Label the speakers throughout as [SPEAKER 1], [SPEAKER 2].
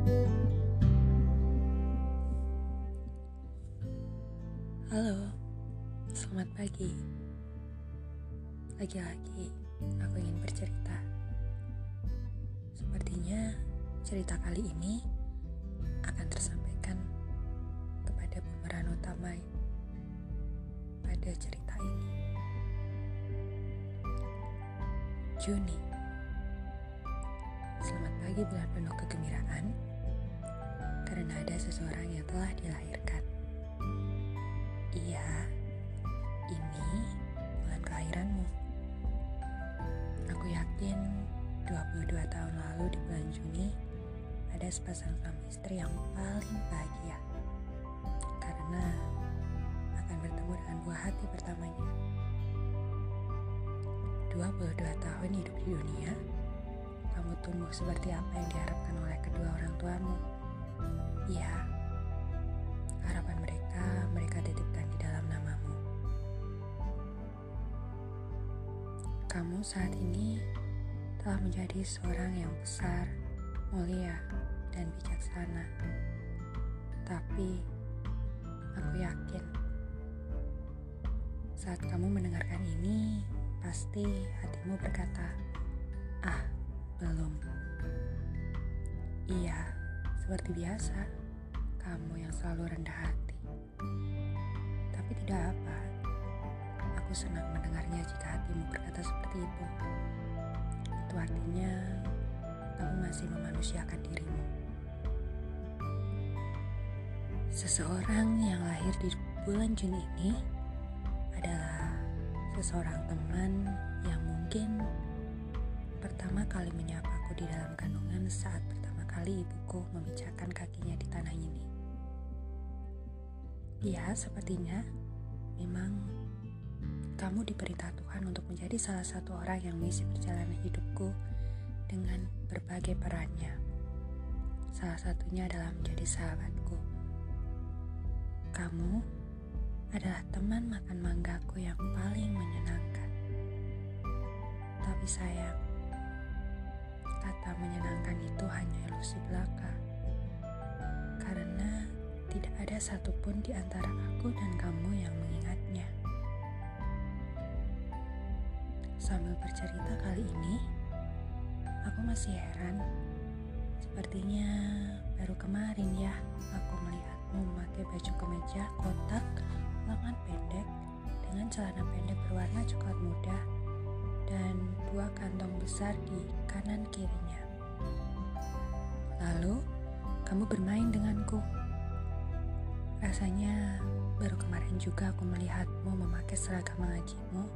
[SPEAKER 1] Halo, selamat pagi. Lagi-lagi aku ingin bercerita. Sepertinya cerita kali ini akan tersampaikan kepada pemeran utama pada cerita ini. Juni. Selamat pagi bulan penuh kegembiraan karena ada seseorang yang telah dilahirkan. Iya, ini bulan kelahiranmu. Aku yakin 22 tahun lalu di bulan Juni ada sepasang suami istri yang paling bahagia karena akan bertemu dengan buah hati pertamanya. 22 tahun hidup di dunia, kamu tumbuh seperti apa yang diharapkan oleh kedua orang tuamu. Iya, harapan mereka mereka titipkan di dalam namamu. Kamu saat ini telah menjadi seorang yang besar, mulia, dan bijaksana. Tapi aku yakin saat kamu mendengarkan ini, pasti hatimu berkata, "Ah, belum." Iya, seperti biasa, kamu yang selalu rendah hati. Tapi tidak apa, aku senang mendengarnya jika hatimu berkata seperti itu. Itu artinya kamu masih memanusiakan dirimu. Seseorang yang lahir di bulan Juni ini adalah seseorang teman yang mungkin pertama kali menyapaku di dalam kandungan saat pertama kali ibuku memecahkan kakinya di tanah ini. Ya, sepertinya memang kamu diperintah Tuhan untuk menjadi salah satu orang yang mengisi perjalanan hidupku dengan berbagai perannya. Salah satunya adalah menjadi sahabatku. Kamu adalah teman makan manggaku yang paling menyenangkan. Tapi sayang, kata menyenangkan itu hanya ilusi belaka. Karena tidak ada satupun di antara aku dan kamu yang mengingatnya. Sambil bercerita kali ini, aku masih heran. Sepertinya baru kemarin ya aku melihatmu memakai baju kemeja kotak lengan pendek dengan celana pendek berwarna coklat muda dan dua kantong besar di kanan kirinya. Lalu, kamu bermain denganku. Rasanya baru kemarin juga aku melihatmu memakai seragam mengajimu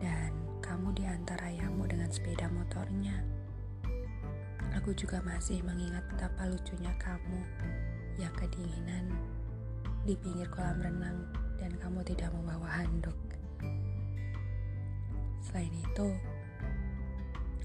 [SPEAKER 1] dan kamu diantar ayahmu dengan sepeda motornya. Aku juga masih mengingat betapa lucunya kamu yang kedinginan di pinggir kolam renang dan kamu tidak membawa handuk. Selain itu,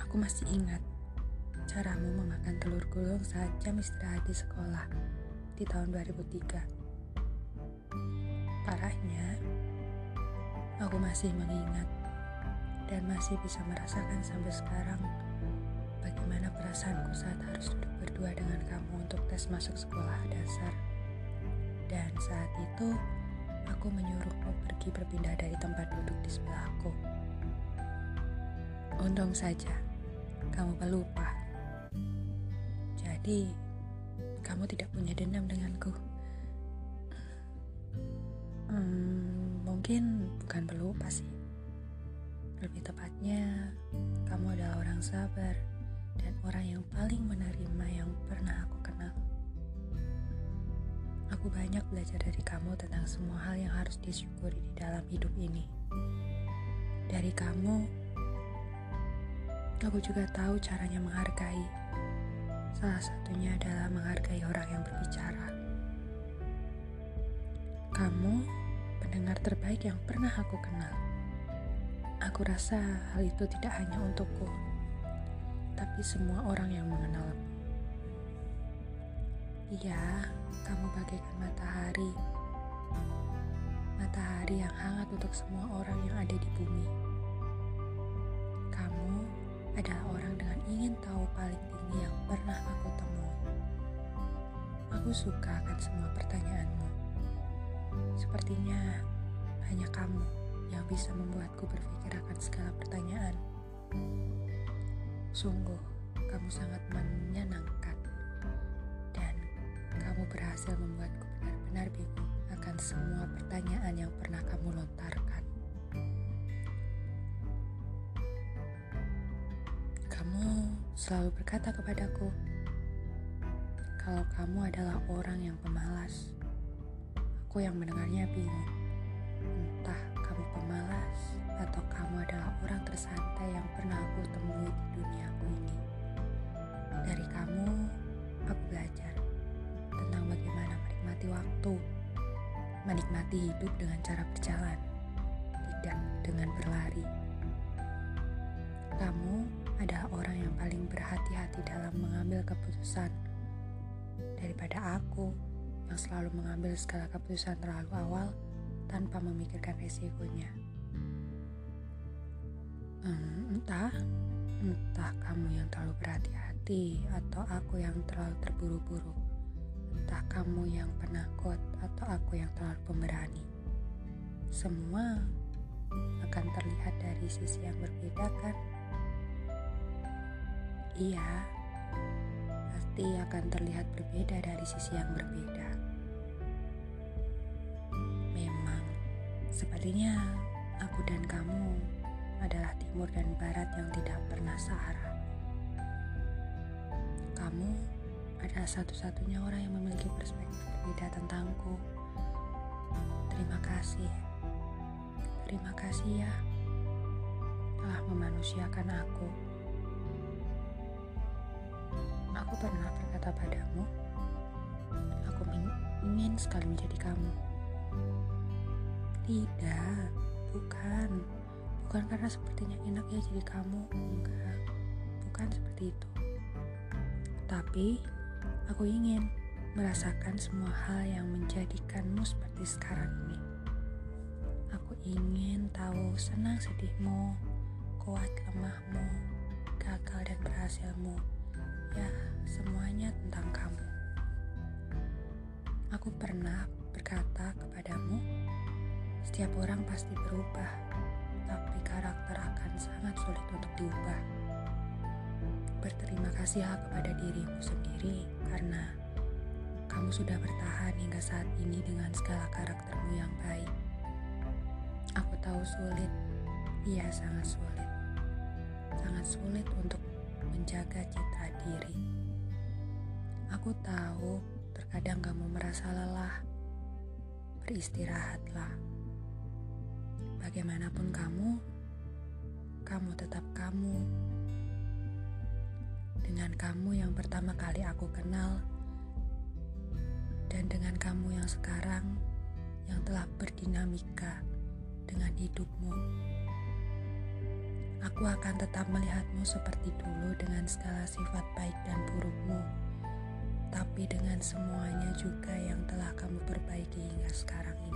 [SPEAKER 1] aku masih ingat caramu memakan telur gulung saat jam istirahat di sekolah di tahun 2003. Parahnya, aku masih mengingat dan masih bisa merasakan sampai sekarang bagaimana perasaanku saat harus duduk berdua dengan kamu untuk tes masuk sekolah dasar. Dan saat itu, aku menyuruhmu pergi berpindah dari tempat duduk di sebelahku. Untung saja, kamu pelupa. Jadi, kamu tidak punya dendam denganku. Hmm, mungkin bukan pelupa sih. Lebih tepatnya, kamu adalah orang sabar dan orang yang paling menerima yang pernah aku kenal. Aku banyak belajar dari kamu tentang semua hal yang harus disyukuri di dalam hidup ini. Dari kamu, aku juga tahu caranya menghargai. Salah satunya adalah menghargai orang yang berbicara. Kamu pendengar terbaik yang pernah aku kenal. Aku rasa hal itu tidak hanya untukku, tapi semua orang yang mengenalmu. Iya, kamu bagaikan matahari. Matahari yang hangat untuk semua orang yang ada di bumi. Kamu adalah orang dengan ingin tahu paling tinggi yang pernah aku temui. Aku suka akan semua pertanyaanmu. Sepertinya hanya kamu yang bisa membuatku berpikir akan segala pertanyaan. Sungguh, kamu sangat menyenangkan dan kamu berhasil membuatku benar-benar bingung akan semua pertanyaan yang pernah kamu lontarkan. Kamu selalu berkata kepadaku, kalau kamu adalah orang yang pemalas. Aku yang mendengarnya bingung. Atau kamu adalah orang tersantai yang pernah aku temui di duniaku ini. Dari kamu, aku belajar tentang bagaimana menikmati waktu, menikmati hidup dengan cara berjalan, tidak dengan berlari. Kamu adalah orang yang paling berhati-hati dalam mengambil keputusan daripada aku yang selalu mengambil segala keputusan terlalu awal tanpa memikirkan resikonya. Hmm, entah, entah kamu yang terlalu berhati-hati atau aku yang terlalu terburu-buru. Entah kamu yang penakut atau aku yang terlalu pemberani. Semua akan terlihat dari sisi yang berbeda kan? Iya, pasti akan terlihat berbeda dari sisi yang berbeda. Memang, sepertinya aku dan kamu adalah timur dan barat yang tidak pernah searah. Kamu adalah satu-satunya orang yang memiliki perspektif berbeda tentangku. Terima kasih. Terima kasih ya telah memanusiakan aku. Aku pernah berkata padamu, aku ingin sekali menjadi kamu. Tidak, bukan. Bukan karena sepertinya enak ya jadi kamu. Enggak, bukan seperti itu. Tapi, aku ingin merasakan semua hal yang menjadikanmu seperti sekarang ini. Aku ingin tahu senang sedihmu, kuat lemahmu, gagal dan berhasilmu. Ya, semuanya tentang kamu. Aku pernah berkata kepadamu, setiap orang pasti berubah, tapi karakter akan sangat sulit untuk diubah. Berterima kasihlah kepada dirimu sendiri karena kamu sudah bertahan hingga saat ini dengan segala karaktermu yang baik. Aku tahu sulit, iya sangat sulit. Sangat sulit untuk menjaga citra diri. Aku tahu terkadang kamu merasa lelah. Beristirahatlah. Bagaimanapun kamu, kamu tetap kamu. Dengan kamu yang pertama kali aku kenal, dan dengan kamu yang sekarang yang telah berdinamika dengan hidupmu. Aku akan tetap melihatmu seperti dulu dengan segala sifat baik dan burukmu, tapi dengan semuanya juga yang telah kamu perbaiki hingga sekarang ini.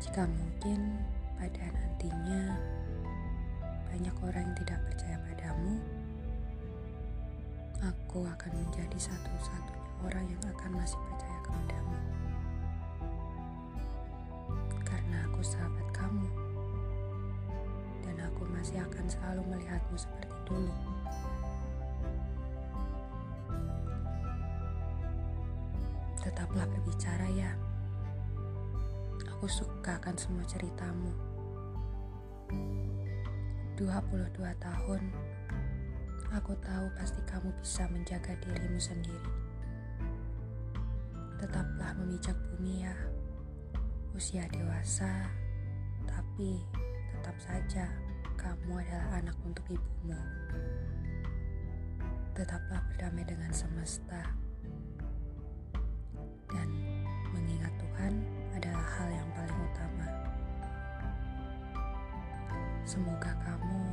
[SPEAKER 1] Jika mungkin pada nantinya banyak orang yang tidak percaya padamu, aku akan menjadi satu-satunya orang yang akan masih percaya kepadamu. Karena aku sahabat kamu masih akan selalu melihatmu seperti dulu. Tetaplah berbicara ya. Aku suka akan semua ceritamu. 22 tahun, aku tahu pasti kamu bisa menjaga dirimu sendiri. Tetaplah memijak bumi ya. Usia dewasa, tapi tetap saja kamu adalah anak untuk ibumu. Tetaplah berdamai dengan semesta. Dan mengingat Tuhan Semoga kamu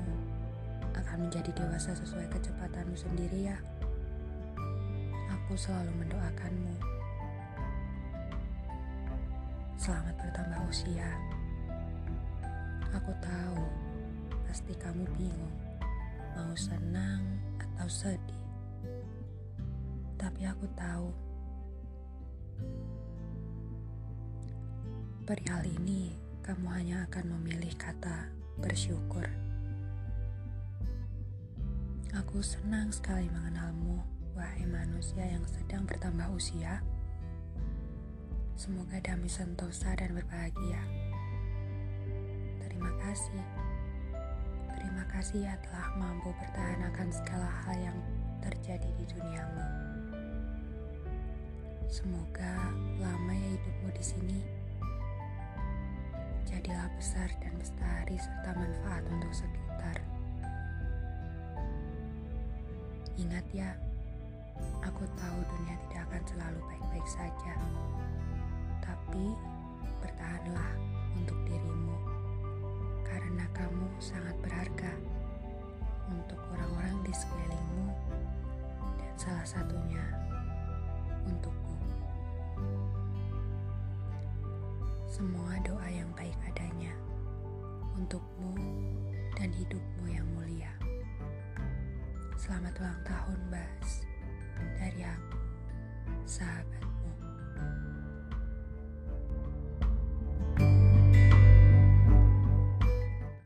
[SPEAKER 1] akan menjadi dewasa sesuai kecepatanmu sendiri ya. Aku selalu mendoakanmu. Selamat bertambah usia. Aku tahu Pasti kamu bingung mau senang atau sedih. tapi aku tahu perihal ini kamu hanya akan memilih kata bersyukur. Aku senang sekali mengenalmu, wahai manusia yang sedang bertambah usia. Semoga damai sentosa dan berbahagia. Terima kasih. Terima kasih ya telah mampu bertahan akan segala hal yang terjadi di duniamu. Semoga lama ya hidupmu di sini. Jadilah besar dan bestari serta manfaat untuk sekitar. Ingat ya, aku tahu dunia tidak akan selalu baik-baik saja. Tapi bertahanlah untuk dirimu, karena kamu sangat berharga untuk orang-orang di sekelilingmu, dan salah satunya untukku. Semua doa yang baik adanya untukmu dan hidupmu yang mulia. Selamat ulang tahun, Bas. Dari aku, sahabat.